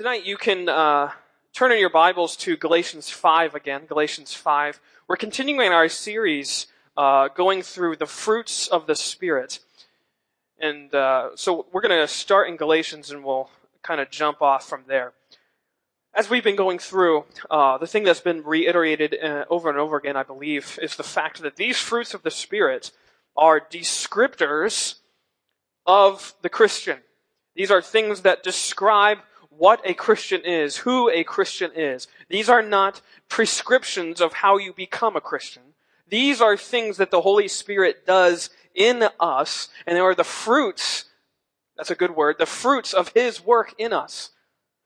Tonight you can uh, turn in your Bibles to Galatians 5 again, Galatians 5. We're continuing our series uh, going through the fruits of the Spirit. And uh, so we're going to start in Galatians and we'll kind of jump off from there. As we've been going through, uh, the thing that's been reiterated uh, over and over again, I believe, is the fact that these fruits of the Spirit are descriptors of the Christian. These are things that describe what a Christian is, who a Christian is. These are not prescriptions of how you become a Christian. These are things that the Holy Spirit does in us, and they are the fruits, that's a good word, the fruits of His work in us.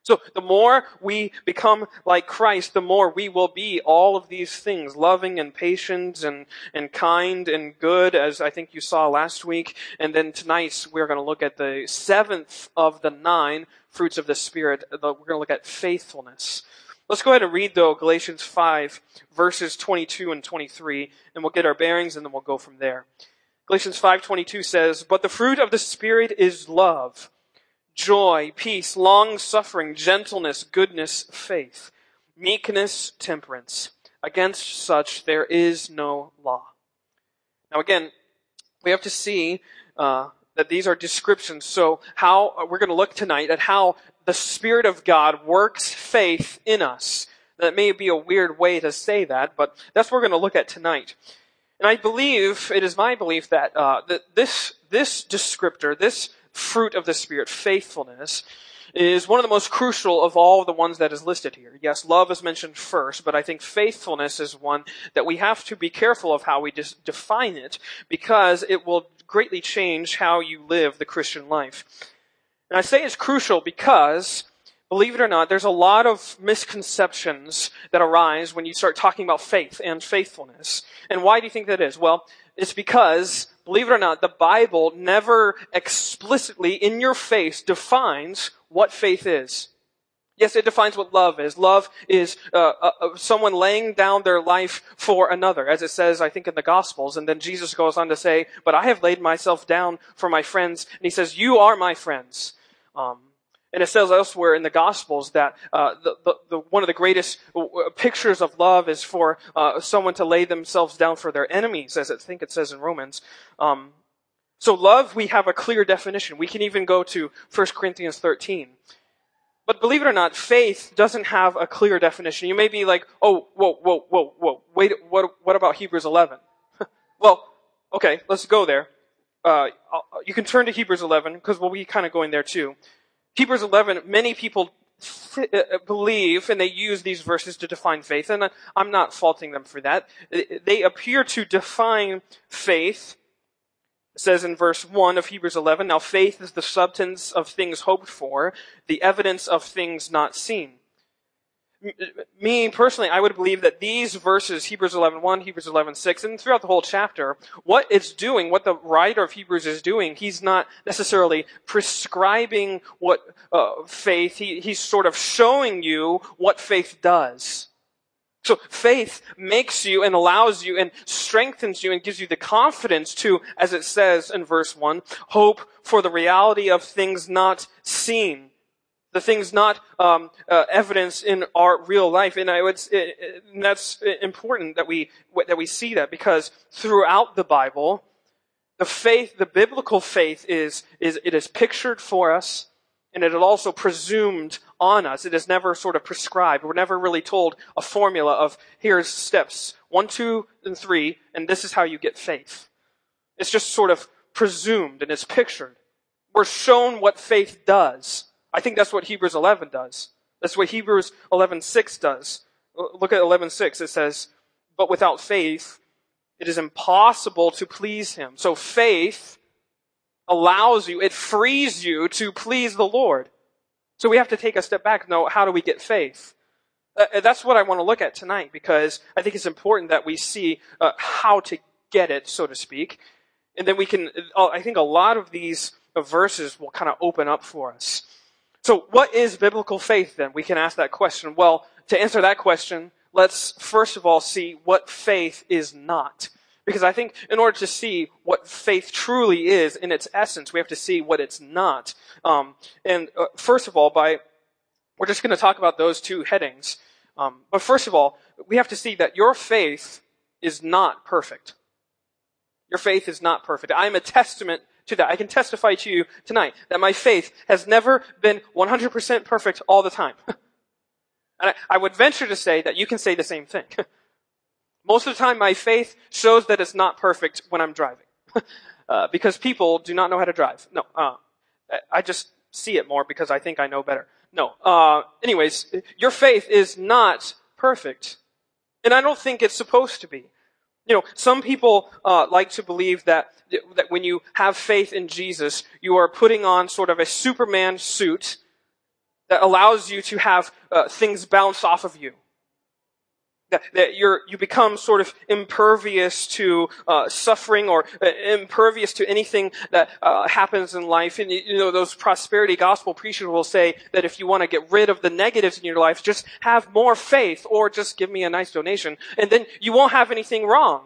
So the more we become like Christ, the more we will be all of these things, loving and patient and, and kind and good, as I think you saw last week. And then tonight we're going to look at the seventh of the nine fruits of the Spirit. Uh, we're going to look at faithfulness. Let's go ahead and read though Galatians 5 verses 22 and 23 and we'll get our bearings and then we'll go from there. Galatians 5:22 says, "But the fruit of the spirit is love, joy, peace, long suffering, gentleness, goodness, faith, meekness, temperance. Against such there is no law. Now again, we have to see uh, that these are descriptions. So how we're going to look tonight at how the Spirit of God works faith in us. That may be a weird way to say that, but that's what we're going to look at tonight. And I believe, it is my belief that, uh, that this, this descriptor, this fruit of the Spirit, faithfulness, is one of the most crucial of all the ones that is listed here. Yes, love is mentioned first, but I think faithfulness is one that we have to be careful of how we define it because it will greatly change how you live the Christian life. And I say it's crucial because believe it or not, there's a lot of misconceptions that arise when you start talking about faith and faithfulness. And why do you think that is? Well, it's because, believe it or not, the Bible never explicitly in your face defines what faith is. Yes, it defines what love is. Love is uh, uh, uh, someone laying down their life for another, as it says, I think, in the Gospels. And then Jesus goes on to say, "But I have laid myself down for my friends." And he says, "You are my friends." Um, and it says elsewhere in the Gospels that uh, the, the, the, one of the greatest pictures of love is for uh, someone to lay themselves down for their enemies, as I think it says in Romans. Um, so love, we have a clear definition. We can even go to 1 Corinthians 13. But believe it or not, faith doesn't have a clear definition. You may be like, oh, whoa, whoa, whoa, whoa. Wait, what, what about Hebrews 11? well, okay, let's go there. Uh, you can turn to Hebrews 11 because we'll be kind of going there too. Hebrews 11, many people uh, uh, believe and they use these verses to define faith, and I'm not faulting them for that. They appear to define faith. It says in verse 1 of Hebrews 11, now faith is the substance of things hoped for, the evidence of things not seen me personally, I would believe that these verses, Hebrews 11.1, Hebrews 11.6, and throughout the whole chapter, what it's doing, what the writer of Hebrews is doing, he's not necessarily prescribing what uh, faith, he, he's sort of showing you what faith does. So faith makes you and allows you and strengthens you and gives you the confidence to, as it says in verse 1, hope for the reality of things not seen the things not um, uh, evidence in our real life. And I would, it, it, and that's important that we that we see that because throughout the Bible, the faith, the biblical faith, is is it is pictured for us, and it is also presumed on us. It is never sort of prescribed. We're never really told a formula of here's steps one, two, and three, and this is how you get faith. It's just sort of presumed and it's pictured. We're shown what faith does. I think that's what Hebrews 11 does. That's what Hebrews 11:6 does. Look at 11:6. It says, "But without faith, it is impossible to please him." So faith allows you, it frees you to please the Lord. So we have to take a step back know how do we get faith? Uh, that's what I want to look at tonight because I think it's important that we see uh, how to get it, so to speak. And then we can, uh, I think a lot of these verses will kind of open up for us. So what is biblical faith then? We can ask that question. Well, to answer that question, let's first of all see what faith is not. Because I think in order to see what faith truly is in its essence, we have to see what it's not. Um, and uh, first of all, by We're just going to talk about those two headings. Um, but first of all, we have to see that your faith is not perfect. Your faith is not perfect. I am a testament to that. I can testify to you tonight that my faith has never been 100% perfect all the time. and I, I would venture to say that you can say the same thing. Most of the time, my faith shows that it's not perfect when I'm driving. uh, because people do not know how to drive. No, uh, I just see it more because I think I know better. No. Uh, anyways, your faith is not perfect. And I don't think it's supposed to be. You know, some people uh, like to believe that that when you have faith in Jesus, you are putting on sort of a Superman suit that allows you to have uh, things bounce off of you that, that you're, you become sort of impervious to uh, suffering or uh, impervious to anything that uh, happens in life. And you know, those prosperity gospel preachers will say that if you want to get rid of the negatives in your life, just have more faith or just give me a nice donation, and then you won't have anything wrong.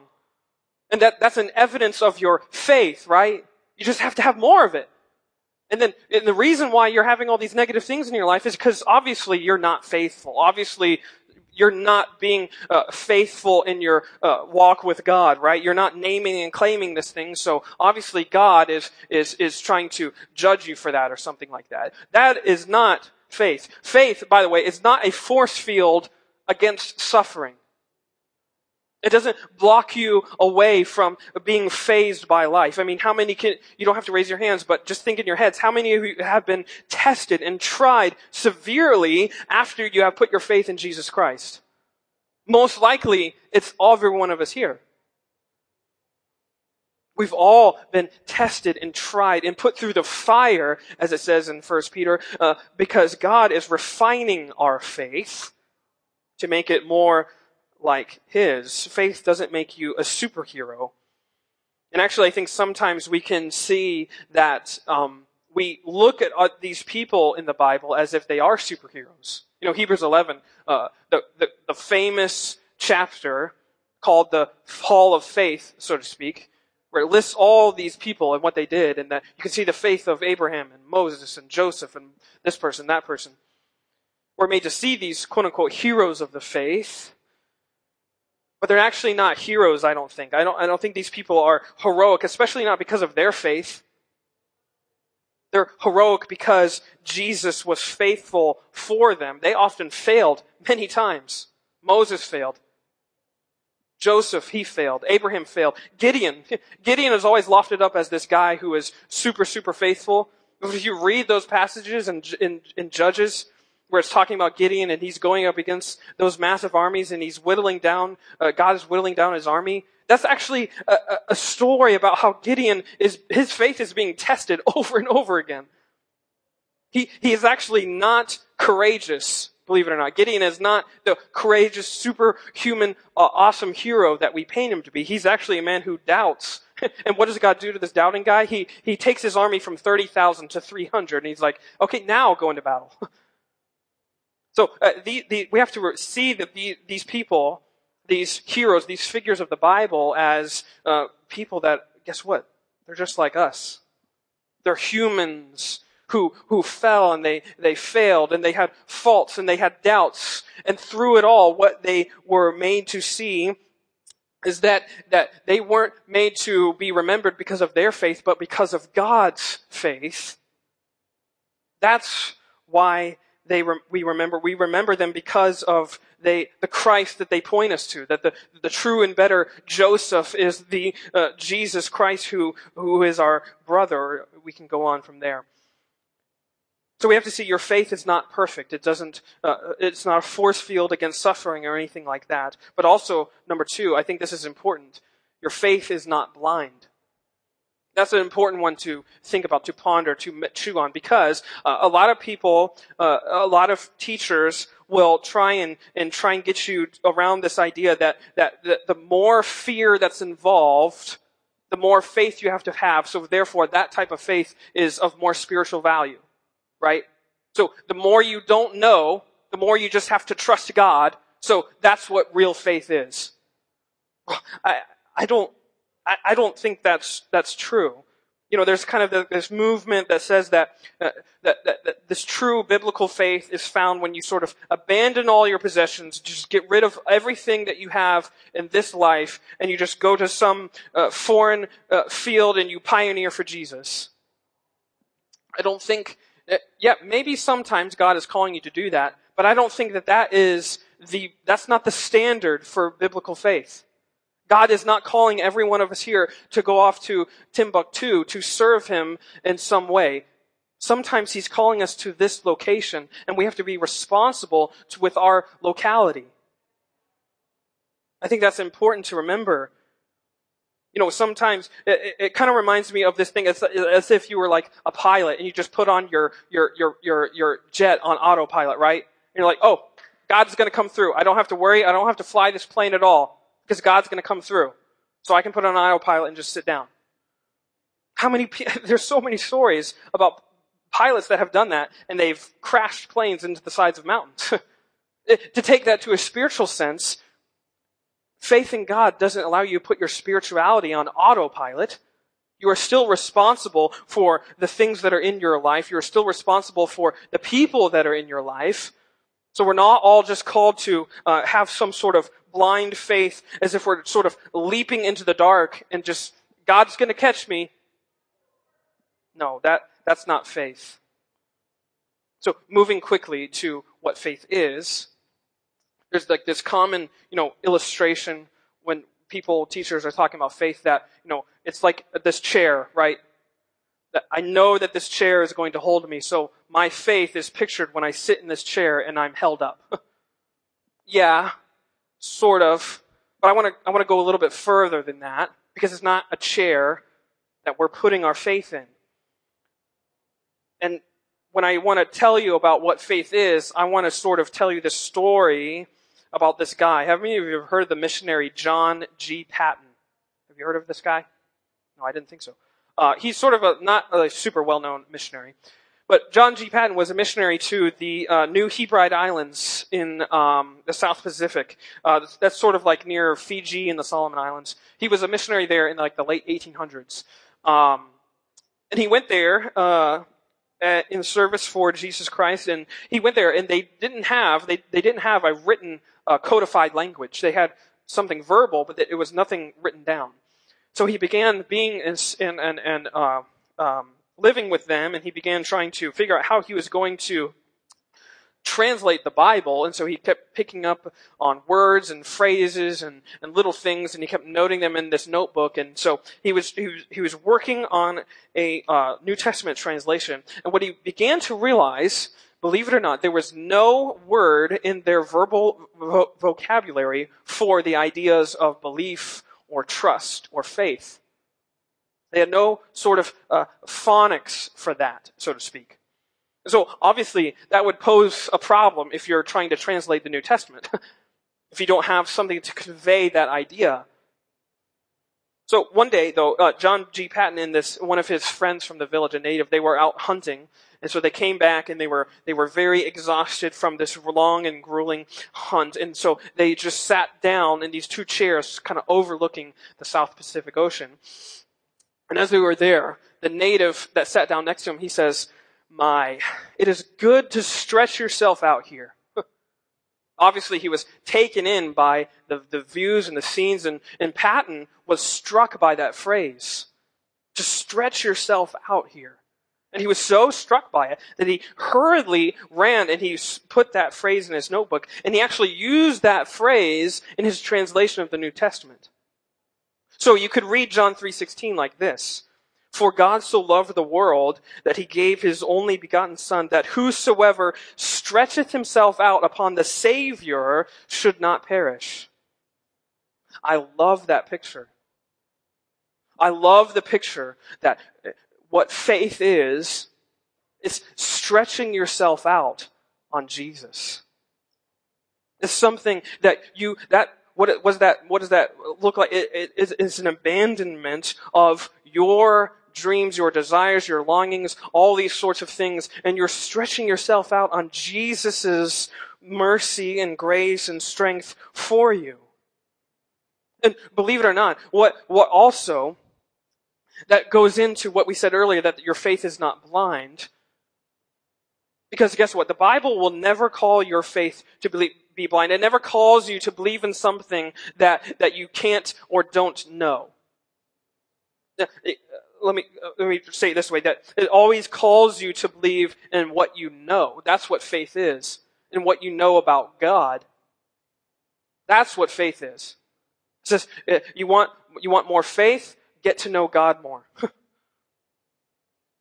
And that, that's an evidence of your faith, right? You just have to have more of it. And then and the reason why you're having all these negative things in your life is because obviously you're not faithful. Obviously you're not being uh, faithful in your uh, walk with God, right? You're not naming and claiming this thing. So obviously God is, is, is trying to judge you for that or something like that. That is not faith. Faith, by the way, is not a force field against suffering. It doesn't block you away from being phased by life. I mean, how many can, you don't have to raise your hands, but just think in your heads, how many of you have been tested and tried severely after you have put your faith in Jesus Christ? Most likely, it's every one of us here. We've all been tested and tried and put through the fire, as it says in 1 Peter, uh, because God is refining our faith to make it more like his. Faith doesn't make you a superhero. And actually, I think sometimes we can see that um, we look at uh, these people in the Bible as if they are superheroes. You know, Hebrews 11, uh, the, the, the famous chapter called the Hall of Faith, so to speak, where it lists all these people and what they did, and that you can see the faith of Abraham and Moses and Joseph and this person, that person. We're made to see these quote unquote heroes of the faith, but they're actually not heroes, I don't think. I don't, I don't think these people are heroic, especially not because of their faith. They're heroic because Jesus was faithful for them. They often failed many times. Moses failed. Joseph, he failed. Abraham failed. Gideon, Gideon is always lofted up as this guy who is super, super faithful. If you read those passages in, in, in Judges, where it's talking about Gideon and he's going up against those massive armies and he's whittling down, uh, God is whittling down his army. That's actually a, a, story about how Gideon is, his faith is being tested over and over again. He, he is actually not courageous, believe it or not. Gideon is not the courageous, superhuman, uh, awesome hero that we paint him to be. He's actually a man who doubts. and what does God do to this doubting guy? He, he takes his army from 30,000 to 300 and he's like, okay, now go into battle. So uh, the, the, we have to see that the, these people, these heroes, these figures of the Bible, as uh, people that, guess what? They're just like us. They're humans who, who fell and they, they failed and they had faults and they had doubts. And through it all, what they were made to see is that, that they weren't made to be remembered because of their faith, but because of God's faith. That's why they re- we remember we remember them because of they the Christ that they point us to that the the true and better Joseph is the uh, Jesus Christ who who is our brother. We can go on from there. So we have to see your faith is not perfect. It doesn't uh, it's not a force field against suffering or anything like that. But also number 2 I think this is important. Your faith is not blind that's an important one to think about, to ponder, to chew on, because uh, a lot of people, uh, a lot of teachers will try and, and try and get you around this idea that, that, the more fear that's involved, the more faith you have to have. So therefore, that type of faith is of more spiritual value, right? So the more you don't know, the more you just have to trust God. So that's what real faith is. I, I don't, I, I don't think that's, that's true. You know, there's kind of this movement that says that, uh, that, that, that, this true biblical faith is found when you sort of abandon all your possessions, just get rid of everything that you have in this life, and you just go to some uh, foreign uh, field and you pioneer for Jesus. I don't think, uh, yeah, maybe sometimes God is calling you to do that, but I don't think that that is the, that's not the standard for biblical faith. God is not calling every one of us here to go off to Timbuktu to serve Him in some way. Sometimes He's calling us to this location, and we have to be responsible to, with our locality. I think that's important to remember. You know, sometimes it, it, it kind of reminds me of this thing as, as if you were like a pilot and you just put on your, your, your, your, your jet on autopilot, right? And you're like, oh, God's gonna come through. I don't have to worry. I don't have to fly this plane at all because God's going to come through. So I can put on autopilot and just sit down. How many, there's so many stories about pilots that have done that and they've crashed planes into the sides of mountains. to take that to a spiritual sense, faith in God doesn't allow you to put your spirituality on autopilot. You are still responsible for the things that are in your life. You're still responsible for the people that are in your life. So we're not all just called to uh, have some sort of blind faith as if we're sort of leaping into the dark and just, God's gonna catch me. No, that, that's not faith. So moving quickly to what faith is, there's like this common, you know, illustration when people, teachers are talking about faith that, you know, it's like this chair, right? That I know that this chair is going to hold me, so my faith is pictured when I sit in this chair and I'm held up. yeah, sort of, but I want to I want to go a little bit further than that because it's not a chair that we're putting our faith in. And when I want to tell you about what faith is, I want to sort of tell you the story about this guy. Have any of you heard of the missionary John G. Paton? Have you heard of this guy? No, I didn't think so. Uh, he's sort of a not a super well known missionary, but John G. Paton was a missionary to the uh, New Hebride Islands in um, the South Pacific. Uh, that's sort of like near Fiji and the Solomon Islands. He was a missionary there in like the late 1800s, um, and he went there uh, in service for Jesus Christ. And he went there, and they didn't have they they didn't have a written uh, codified language. They had something verbal, but it was nothing written down. So he began being in and, and uh, um, living with them and he began trying to figure out how he was going to translate the Bible. And so he kept picking up on words and phrases and, and little things and he kept noting them in this notebook. And so he was, he was, he was working on a uh, New Testament translation. And what he began to realize, believe it or not, there was no word in their verbal vo- vocabulary for the ideas of belief or trust or faith. They had no sort of uh, phonics for that, so to speak. So obviously that would pose a problem if you're trying to translate the New Testament. if you don't have something to convey that idea. So one day, though, uh, John G. Paton and this one of his friends from the village, a native, they were out hunting, and so they came back and they were they were very exhausted from this long and grueling hunt, and so they just sat down in these two chairs, kind of overlooking the South Pacific Ocean. And as we were there, the native that sat down next to him, he says, My, it is good to stretch yourself out here. Obviously, he was taken in by the, the views and the scenes, and, and Paton was struck by that phrase. To stretch yourself out here. And he was so struck by it that he hurriedly ran and he put that phrase in his notebook, and he actually used that phrase in his translation of the New Testament. So you could read John 3:16 like this. For God so loved the world that he gave his only begotten son that whosoever stretcheth himself out upon the savior should not perish. I love that picture. I love the picture that eh, what faith is, is stretching yourself out on Jesus. It's something that you, that what was that, what does that look like? It, it, it's an abandonment of your dreams, your desires, your longings, all these sorts of things, and you're stretching yourself out on Jesus' mercy and grace and strength for you. And believe it or not, what, what also That goes into what we said earlier that your faith is not blind. Because guess what? The Bible will never call your faith to be, be blind. It never calls you to believe in something that, that you can't or don't know. Let me, let me say it this way, that it always calls you to believe in what you know. That's what faith is. And what you know about God. That's what faith is. It says, uh, you want, you want more faith? Get to know God more.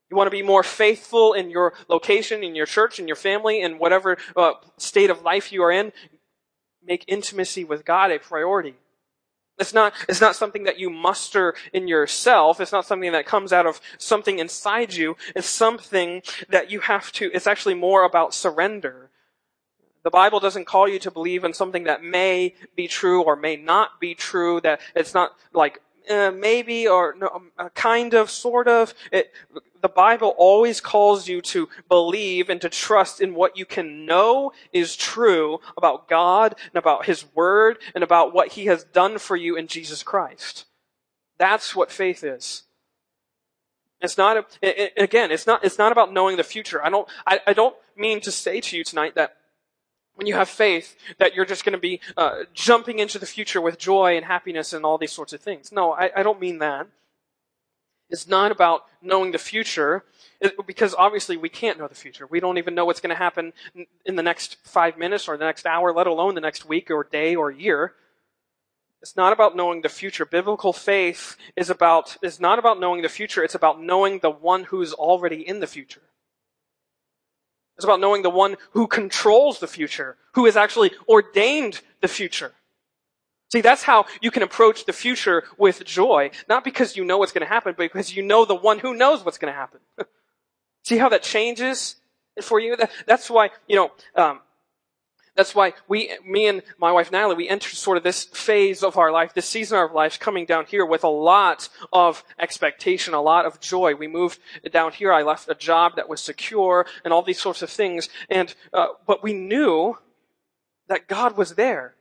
You want to be more faithful in your location, in your church, in your family, in whatever uh, state of life you are in. Make intimacy with God a priority. It's not, it's not something that you muster in yourself. It's not something that comes out of something inside you. It's something that you have to, it's actually more about surrender. The Bible doesn't call you to believe in something that may be true or may not be true, that it's not like uh, maybe or no, uh, kind of, sort of. It, the Bible always calls you to believe and to trust in what you can know is true about God and about His Word and about what He has done for you in Jesus Christ. That's what faith is. It's not, a, it, again, it's not, it's not about knowing the future. I don't, I, I don't mean to say to you tonight that when you have faith that you're just going to be uh, jumping into the future with joy and happiness and all these sorts of things. No, I, I don't mean that. It's not about knowing the future, because obviously we can't know the future. We don't even know what's going to happen in the next five minutes or the next hour, let alone the next week or day or year. It's not about knowing the future. Biblical faith is about, is not about knowing the future. It's about knowing the one who's already in the future. It's about knowing the one who controls the future, who has actually ordained the future. See, that's how you can approach the future with joy. Not because you know what's going to happen, but because you know the one who knows what's going to happen. See how that changes for you? That's why, you know, um, that's why we, me and my wife Natalie, we entered sort of this phase of our life, this season of our life coming down here with a lot of expectation, a lot of joy. We moved down here. I left a job that was secure and all these sorts of things. And, uh, but we knew that God was there.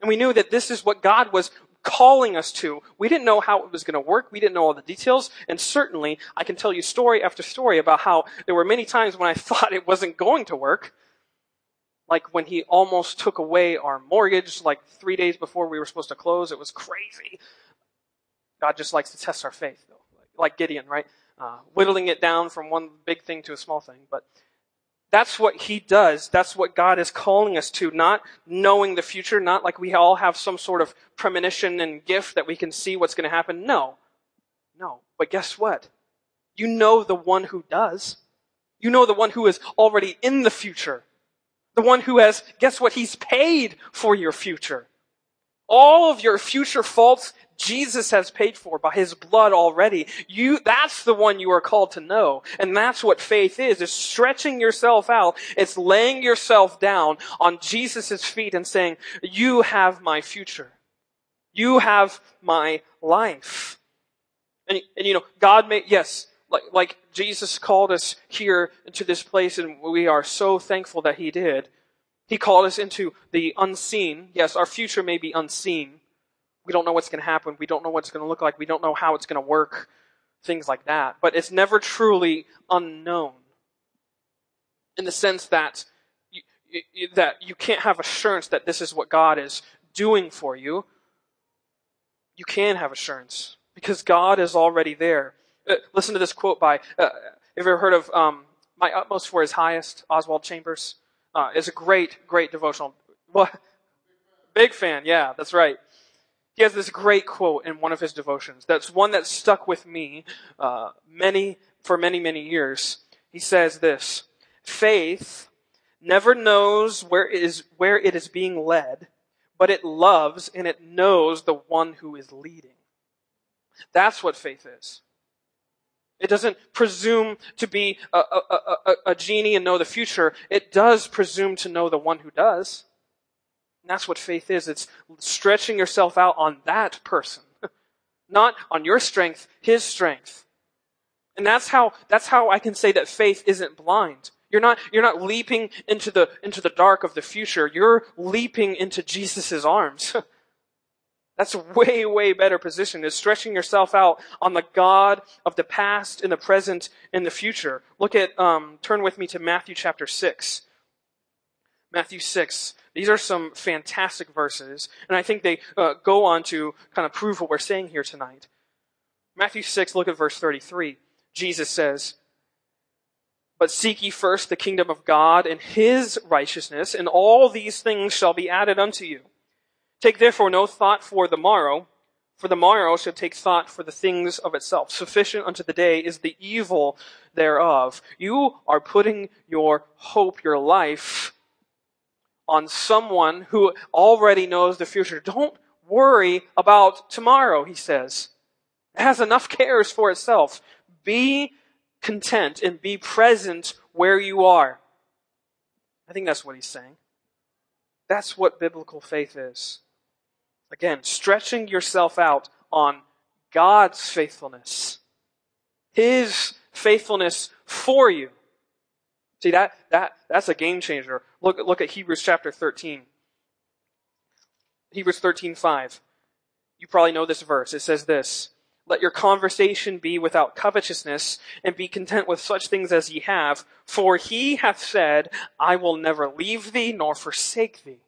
And we knew that this is what God was calling us to. We didn't know how it was going to work. We didn't know all the details. And certainly, I can tell you story after story about how there were many times when I thought it wasn't going to work like when he almost took away our mortgage like three days before we were supposed to close. It was crazy. God just likes to test our faith, though, like Gideon, right? Uh, whittling it down from one big thing to a small thing. But that's what he does. That's what God is calling us to, not knowing the future, not like we all have some sort of premonition and gift that we can see what's going to happen. No. No. But guess what? You know the one who does. You know the one who is already in the future. The one who has, guess what? He's paid for your future. All of your future faults, Jesus has paid for by his blood already. You, that's the one you are called to know. And that's what faith is. It's stretching yourself out. It's laying yourself down on Jesus' feet and saying, you have my future. You have my life. And, and you know, God may, yes, like, like Jesus called us here into this place and we are so thankful that he did. He called us into the unseen. Yes, our future may be unseen. We don't know what's going to happen. We don't know what it's going to look like. We don't know how it's going to work. Things like that. But it's never truly unknown. In the sense that you, you, that you can't have assurance that this is what God is doing for you. You can have assurance because God is already there. Uh, listen to this quote by, uh, have you ever heard of um, My Utmost for His Highest, Oswald Chambers? Uh, it's a great, great devotional. Well, big fan, yeah, that's right. He has this great quote in one of his devotions. That's one that stuck with me uh, many for many, many years. He says this: Faith never knows where it is where it is being led, but it loves and it knows the one who is leading. That's what faith is. It doesn't presume to be a, a, a, a, genie and know the future. It does presume to know the one who does. And that's what faith is. It's stretching yourself out on that person, not on your strength, his strength. And that's how, that's how I can say that faith isn't blind. You're not, you're not leaping into the, into the dark of the future. You're leaping into Jesus' arms. That's a way, way better position is stretching yourself out on the God of the past and the present and the future. Look at, um, turn with me to Matthew chapter 6. Matthew 6. These are some fantastic verses, and I think they uh, go on to kind of prove what we're saying here tonight. Matthew 6, look at verse 33. Jesus says, But seek ye first the kingdom of God and his righteousness, and all these things shall be added unto you. Take therefore no thought for the morrow, for the morrow shall take thought for the things of itself. Sufficient unto the day is the evil thereof. You are putting your hope, your life, on someone who already knows the future. Don't worry about tomorrow, he says. It has enough cares for itself. Be content and be present where you are. I think that's what he's saying. That's what biblical faith is. Again, stretching yourself out on God's faithfulness. His faithfulness for you. See that that that's a game changer. Look look at Hebrews chapter 13. Hebrews 13:5. You probably know this verse. It says this, let your conversation be without covetousness, and be content with such things as ye have, for he hath said, I will never leave thee nor forsake thee.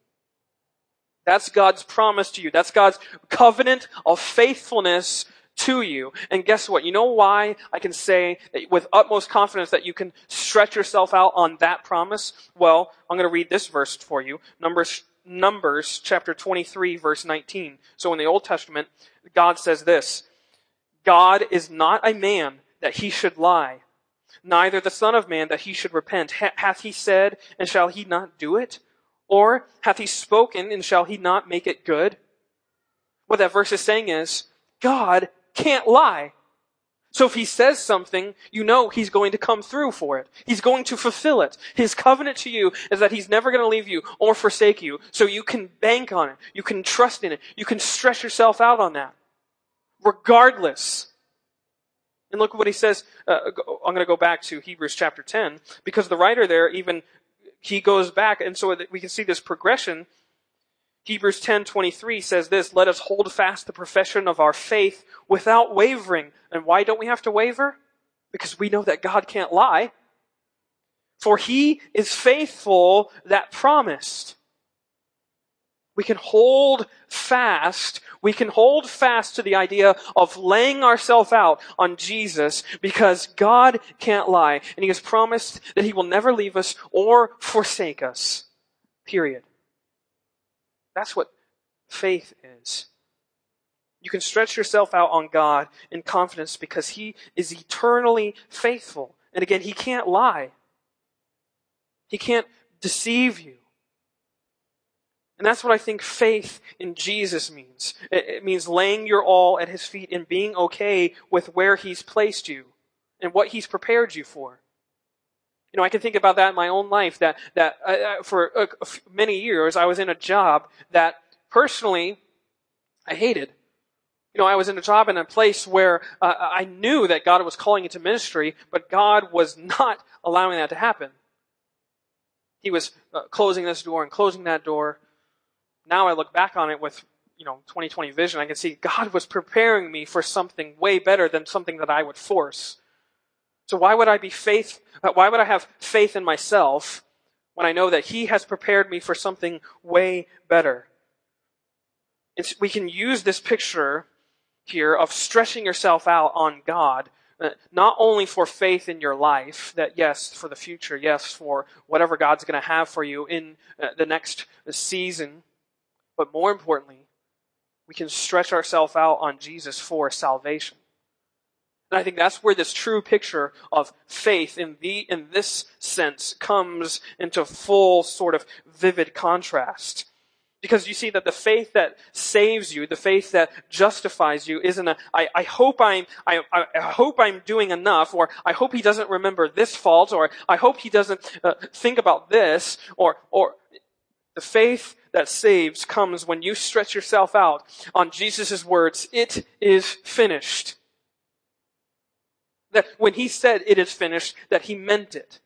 That's God's promise to you. That's God's covenant of faithfulness to you. And guess what? You know why I can say with utmost confidence that you can stretch yourself out on that promise? Well, I'm going to read this verse for you. Numbers, Numbers chapter 23 verse 19. So in the Old Testament, God says this, God is not a man that he should lie, neither the son of man that he should repent. hath he said, and shall he not do it? Or hath he spoken and shall he not make it good? What that verse is saying is, God can't lie. So if he says something, you know he's going to come through for it. He's going to fulfill it. His covenant to you is that he's never going to leave you or forsake you. So you can bank on it. You can trust in it. You can stress yourself out on that. Regardless. And look what he says. Uh, I'm going to go back to Hebrews chapter 10 because the writer there even he goes back, and so we can see this progression. Hebrews 10:23 says this, "Let us hold fast the profession of our faith without wavering." And why don't we have to waver? Because we know that God can't lie. For he is faithful that promised. We can hold fast we can hold fast to the idea of laying ourselves out on Jesus because God can't lie and He has promised that He will never leave us or forsake us. Period. That's what faith is. You can stretch yourself out on God in confidence because He is eternally faithful. And again, He can't lie. He can't deceive you. And that's what I think faith in Jesus means. It, means laying your all at His feet and being okay with where He's placed you and what He's prepared you for. You know, I can think about that in my own life that, that uh, uh for uh, many years I was in a job that personally I hated. You know, I was in a job in a place where uh, I knew that God was calling into ministry, but God was not allowing that to happen. He was uh, closing this door and closing that door now I look back on it with, you know, 2020 vision, I can see God was preparing me for something way better than something that I would force. So why would I be faith, uh, why would I have faith in myself when I know that He has prepared me for something way better? It's, we can use this picture here of stretching yourself out on God uh, not only for faith in your life, that yes, for the future, yes, for whatever God's going to have for you in uh, the next season, but more importantly, we can stretch ourselves out on Jesus for salvation. And I think that's where this true picture of faith in the, in this sense comes into full sort of vivid contrast. Because you see that the faith that saves you, the faith that justifies you isn't a, I, I hope I'm, I, I hope I'm doing enough, or I hope he doesn't remember this fault, or I hope he doesn't uh, think about this, or, or the faith that saves comes when you stretch yourself out on Jesus' words, it is finished. That when he said it is finished, that he meant it.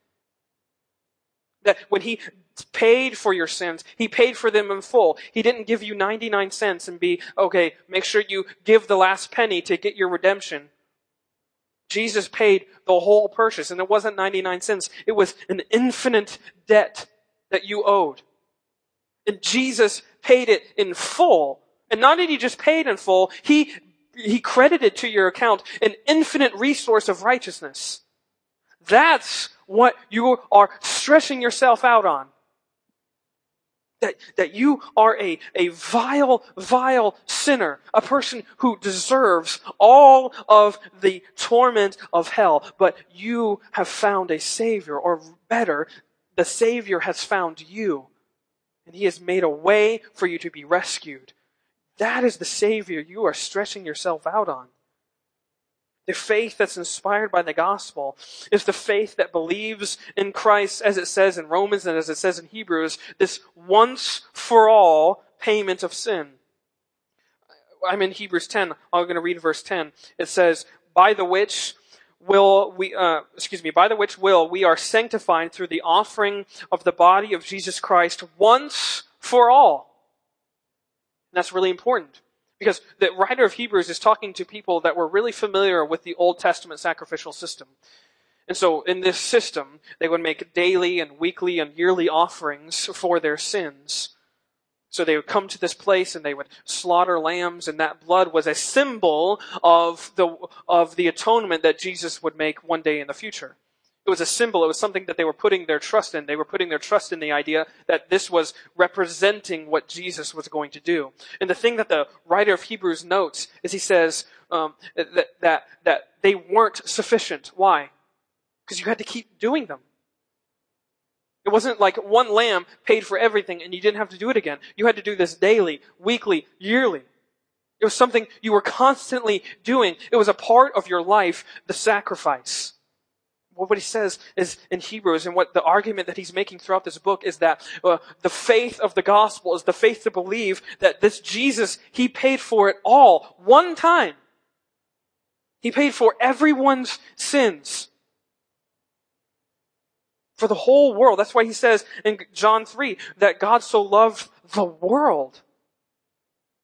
That when he paid for your sins. He paid for them in full. He didn't give you 99 cents and be, okay, make sure you give the last penny to get your redemption. Jesus paid the whole purchase, and it wasn't 99 cents. It was an infinite debt that you owed. And Jesus paid it in full. And not did he just pay it in full, he, he credited to your account an infinite resource of righteousness. That's what you are stressing yourself out on. That, that you are a, a vile, vile sinner, a person who deserves all of the torment of hell, but you have found a Savior, or better, the Savior has found you, and He has made a way for you to be rescued. That is the Savior you are stretching yourself out on. The faith that's inspired by the gospel is the faith that believes in Christ, as it says in Romans and as it says in Hebrews, this once for all payment of sin. I'm in Hebrews 10. I'm going to read verse 10. It says, by the which will we, uh, excuse me, by the which will we are sanctified through the offering of the body of Jesus Christ once for all. And that's really important. Because the writer of Hebrews is talking to people that were really familiar with the Old Testament sacrificial system. And so in this system, they would make daily and weekly and yearly offerings for their sins. So they would come to this place and they would slaughter lambs and that blood was a symbol of the, of the atonement that Jesus would make one day in the future. It was a symbol. It was something that they were putting their trust in. They were putting their trust in the idea that this was representing what Jesus was going to do. And the thing that the writer of Hebrews notes is he says um, that, that, that they weren't sufficient. Why? Because you had to keep doing them. It wasn't like one lamb paid for everything and you didn't have to do it again. You had to do this daily, weekly, yearly. It was something you were constantly doing. It was a part of your life, the sacrifice what he says is in Hebrews, and what the argument that he's making throughout this book is that uh, the faith of the gospel is the faith to believe that this Jesus, he paid for it all one time. He paid for everyone's sins. For the whole world. That's why he says in John 3 that God so loved the world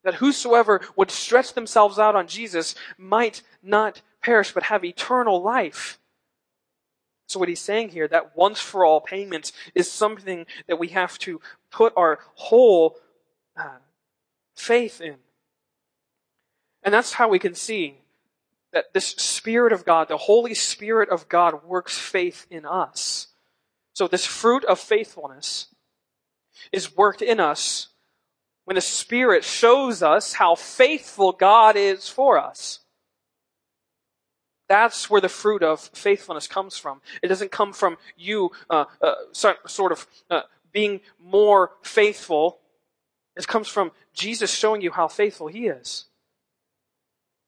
that whosoever would stretch themselves out on Jesus might not perish but have eternal life. So what he's saying here, that once for all payment is something that we have to put our whole uh, faith in. And that's how we can see that this Spirit of God, the Holy Spirit of God works faith in us. So this fruit of faithfulness is worked in us when the Spirit shows us how faithful God is for us. That's where the fruit of faithfulness comes from. It doesn't come from you uh, uh, sort of uh, being more faithful. It comes from Jesus showing you how faithful He is.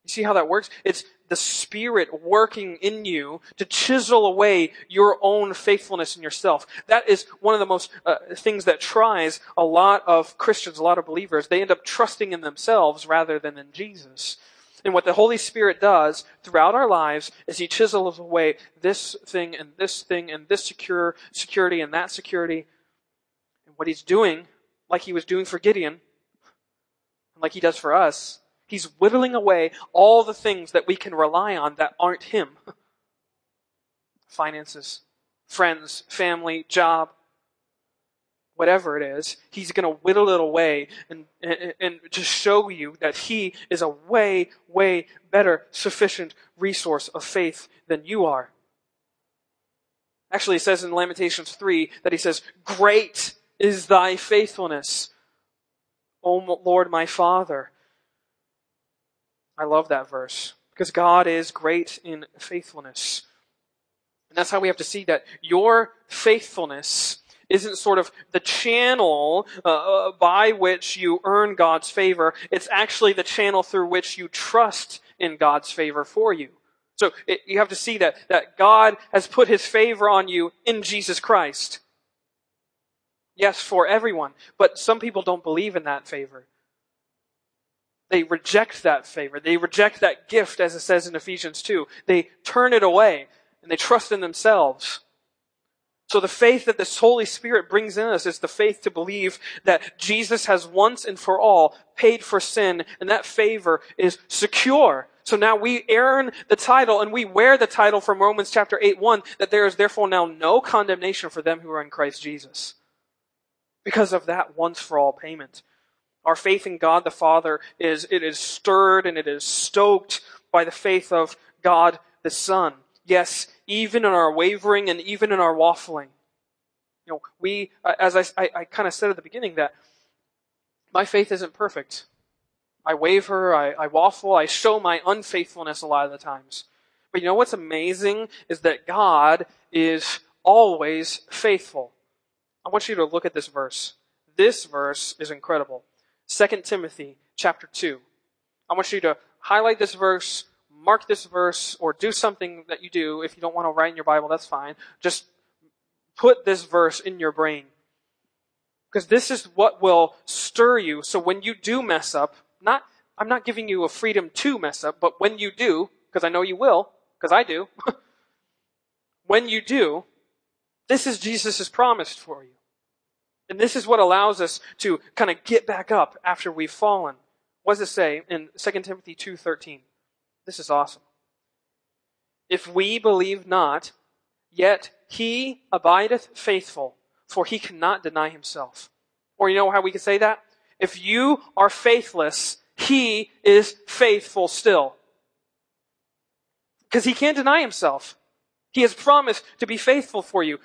You see how that works? It's the Spirit working in you to chisel away your own faithfulness in yourself. That is one of the most uh, things that tries a lot of Christians, a lot of believers. They end up trusting in themselves rather than in Jesus. And what the Holy Spirit does throughout our lives is He chisels away this thing and this thing and this secure security and that security. And what He's doing, like He was doing for Gideon, and like He does for us, He's whittling away all the things that we can rely on that aren't Him. Finances, friends, family, job, whatever it is, he's going to whittle it away and, and, and show you that he is a way, way better sufficient resource of faith than you are. Actually, it says in Lamentations 3 that he says, Great is thy faithfulness, O Lord my Father. I love that verse because God is great in faithfulness. And that's how we have to see that your faithfulness isn't sort of the channel uh, uh, by which you earn God's favor. It's actually the channel through which you trust in God's favor for you. So it, you have to see that, that God has put his favor on you in Jesus Christ. Yes, for everyone. But some people don't believe in that favor. They reject that favor. They reject that gift, as it says in Ephesians 2. They turn it away and they trust in themselves. So the faith that this Holy Spirit brings in us is the faith to believe that Jesus has once and for all paid for sin and that favor is secure. So now we earn the title and we wear the title from Romans chapter 8 1 that there is therefore now no condemnation for them who are in Christ Jesus. Because of that once for all payment. Our faith in God the Father is, it is stirred and it is stoked by the faith of God the Son. Yes, even in our wavering and even in our waffling. You know, we, uh, as I, I, I kind of said at the beginning, that my faith isn't perfect. I waver, I, I waffle, I show my unfaithfulness a lot of the times. But you know what's amazing is that God is always faithful. I want you to look at this verse. This verse is incredible. 2 Timothy chapter 2. I want you to highlight this verse, mark this verse or do something that you do. If you don't want to write in your Bible, that's fine. Just put this verse in your brain. Because this is what will stir you. So when you do mess up, not, I'm not giving you a freedom to mess up, but when you do, because I know you will, because I do, when you do, this is Jesus' promise for you. And this is what allows us to kind of get back up after we've fallen. What does it say in 2 Timothy 2.13? This is awesome. If we believe not, yet he abideth faithful, for he cannot deny himself. Or you know how we can say that? If you are faithless, he is faithful still. Because he can't deny himself. He has promised to be faithful for you.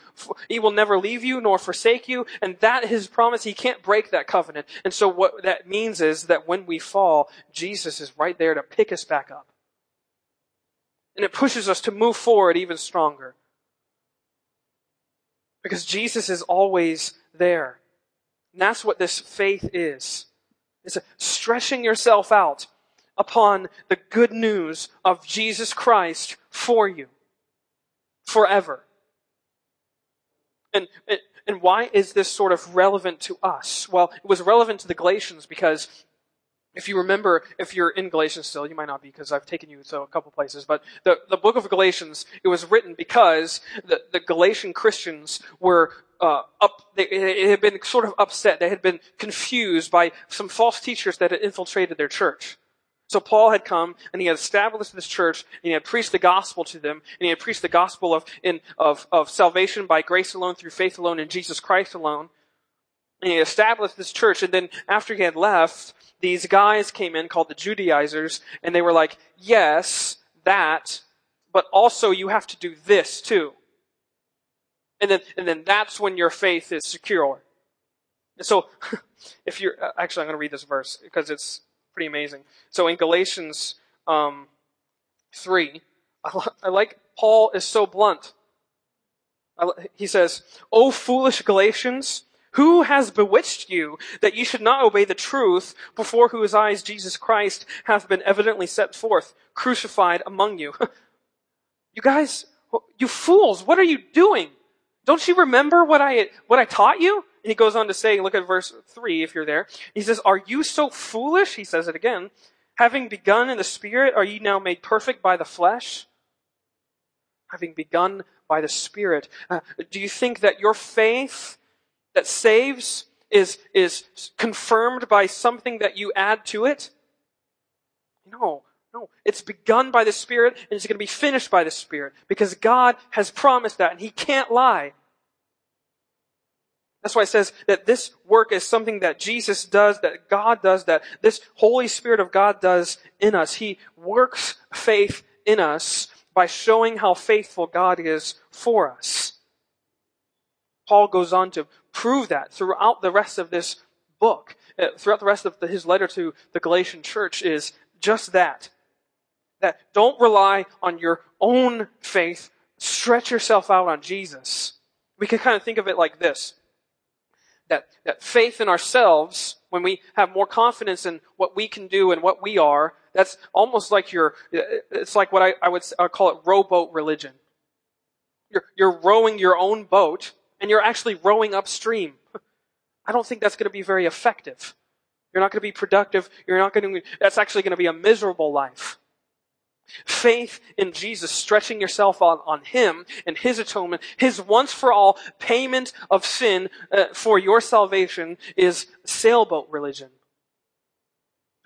He will never leave you nor forsake you. And that is his promise. He can't break that covenant. And so what that means is that when we fall, Jesus is right there to pick us back up. And it pushes us to move forward even stronger. Because Jesus is always there. And that's what this faith is. It's stretching yourself out upon the good news of Jesus Christ for you. Forever. And, and why is this sort of relevant to us? Well, it was relevant to the Galatians because if you remember, if you're in Galatians still, you might not be because I've taken you to a couple places, but the, the book of Galatians, it was written because the, the Galatian Christians were uh, up, they, they had been sort of upset. They had been confused by some false teachers that had infiltrated their church. So Paul had come and he had established this church and he had preached the gospel to them and he had preached the gospel of, in, of, of salvation by grace alone through faith alone in Jesus Christ alone. And he established this church and then after he had left, these guys came in called the Judaizers, and they were like, yes, that, but also you have to do this too. And then, and then that's when your faith is secure. And so, if you're, uh, actually I'm going to read this verse because it's pretty amazing. So in Galatians, um, 3, I like, Paul is so blunt. He says, O foolish Galatians, who has bewitched you that you should not obey the truth before whose eyes Jesus Christ hath been evidently set forth, crucified among you? you guys, you fools, what are you doing? Don't you remember what I, what I taught you? And he goes on to say, look at verse 3 if you're there. He says, Are you so foolish? He says it again. Having begun in the Spirit, are ye now made perfect by the flesh? Having begun by the Spirit. Uh, do you think that your faith that saves is, is confirmed by something that you add to it? No, no. It's begun by the Spirit and it's going to be finished by the Spirit because God has promised that and He can't lie. That's why it says that this work is something that Jesus does, that God does, that this Holy Spirit of God does in us. He works faith in us by showing how faithful God is for us. Paul goes on to prove that throughout the rest of this book, uh, throughout the rest of the, his letter to the Galatian church is just that. That don't rely on your own faith. Stretch yourself out on Jesus. We can kind of think of it like this. That, that faith in ourselves, when we have more confidence in what we can do and what we are, that's almost like your, uh, uh, it's like what I, I would I uh, call it rowboat religion. You're, you're rowing your own boat and you're actually rowing upstream. I don't think that's going to be very effective. You're not going to be productive. You're not going to, that's actually going to be a miserable life. Faith in Jesus, stretching yourself on, on Him and His atonement, His once for all payment of sin uh, for your salvation is sailboat religion.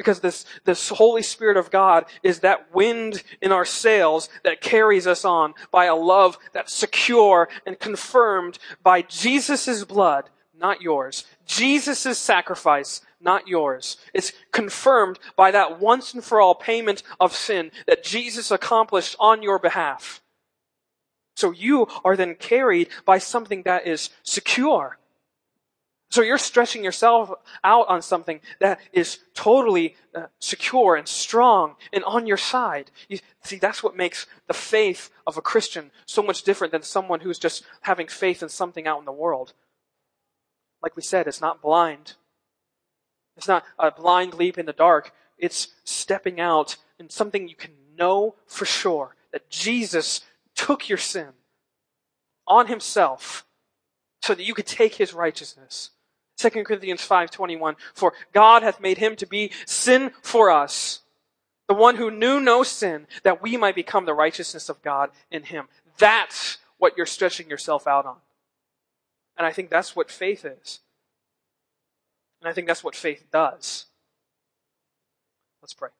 Because this, this Holy Spirit of God is that wind in our sails that carries us on by a love that's secure and confirmed by Jesus' blood, not yours. Jesus' sacrifice, not yours. It's confirmed by that once and for all payment of sin that Jesus accomplished on your behalf. So you are then carried by something that is secure. So you're stretching yourself out on something that is totally uh, secure and strong and on your side. You, see, that's what makes the faith of a Christian so much different than someone who's just having faith in something out in the world. Like we said, it's not blind. It's not a blind leap in the dark. It's stepping out in something you can know for sure that Jesus took your sin on himself so that you could take his righteousness 2 Corinthians 5:21 For God hath made him to be sin for us the one who knew no sin that we might become the righteousness of God in him. That's what you're stretching yourself out on. And I think that's what faith is. And I think that's what faith does. Let's pray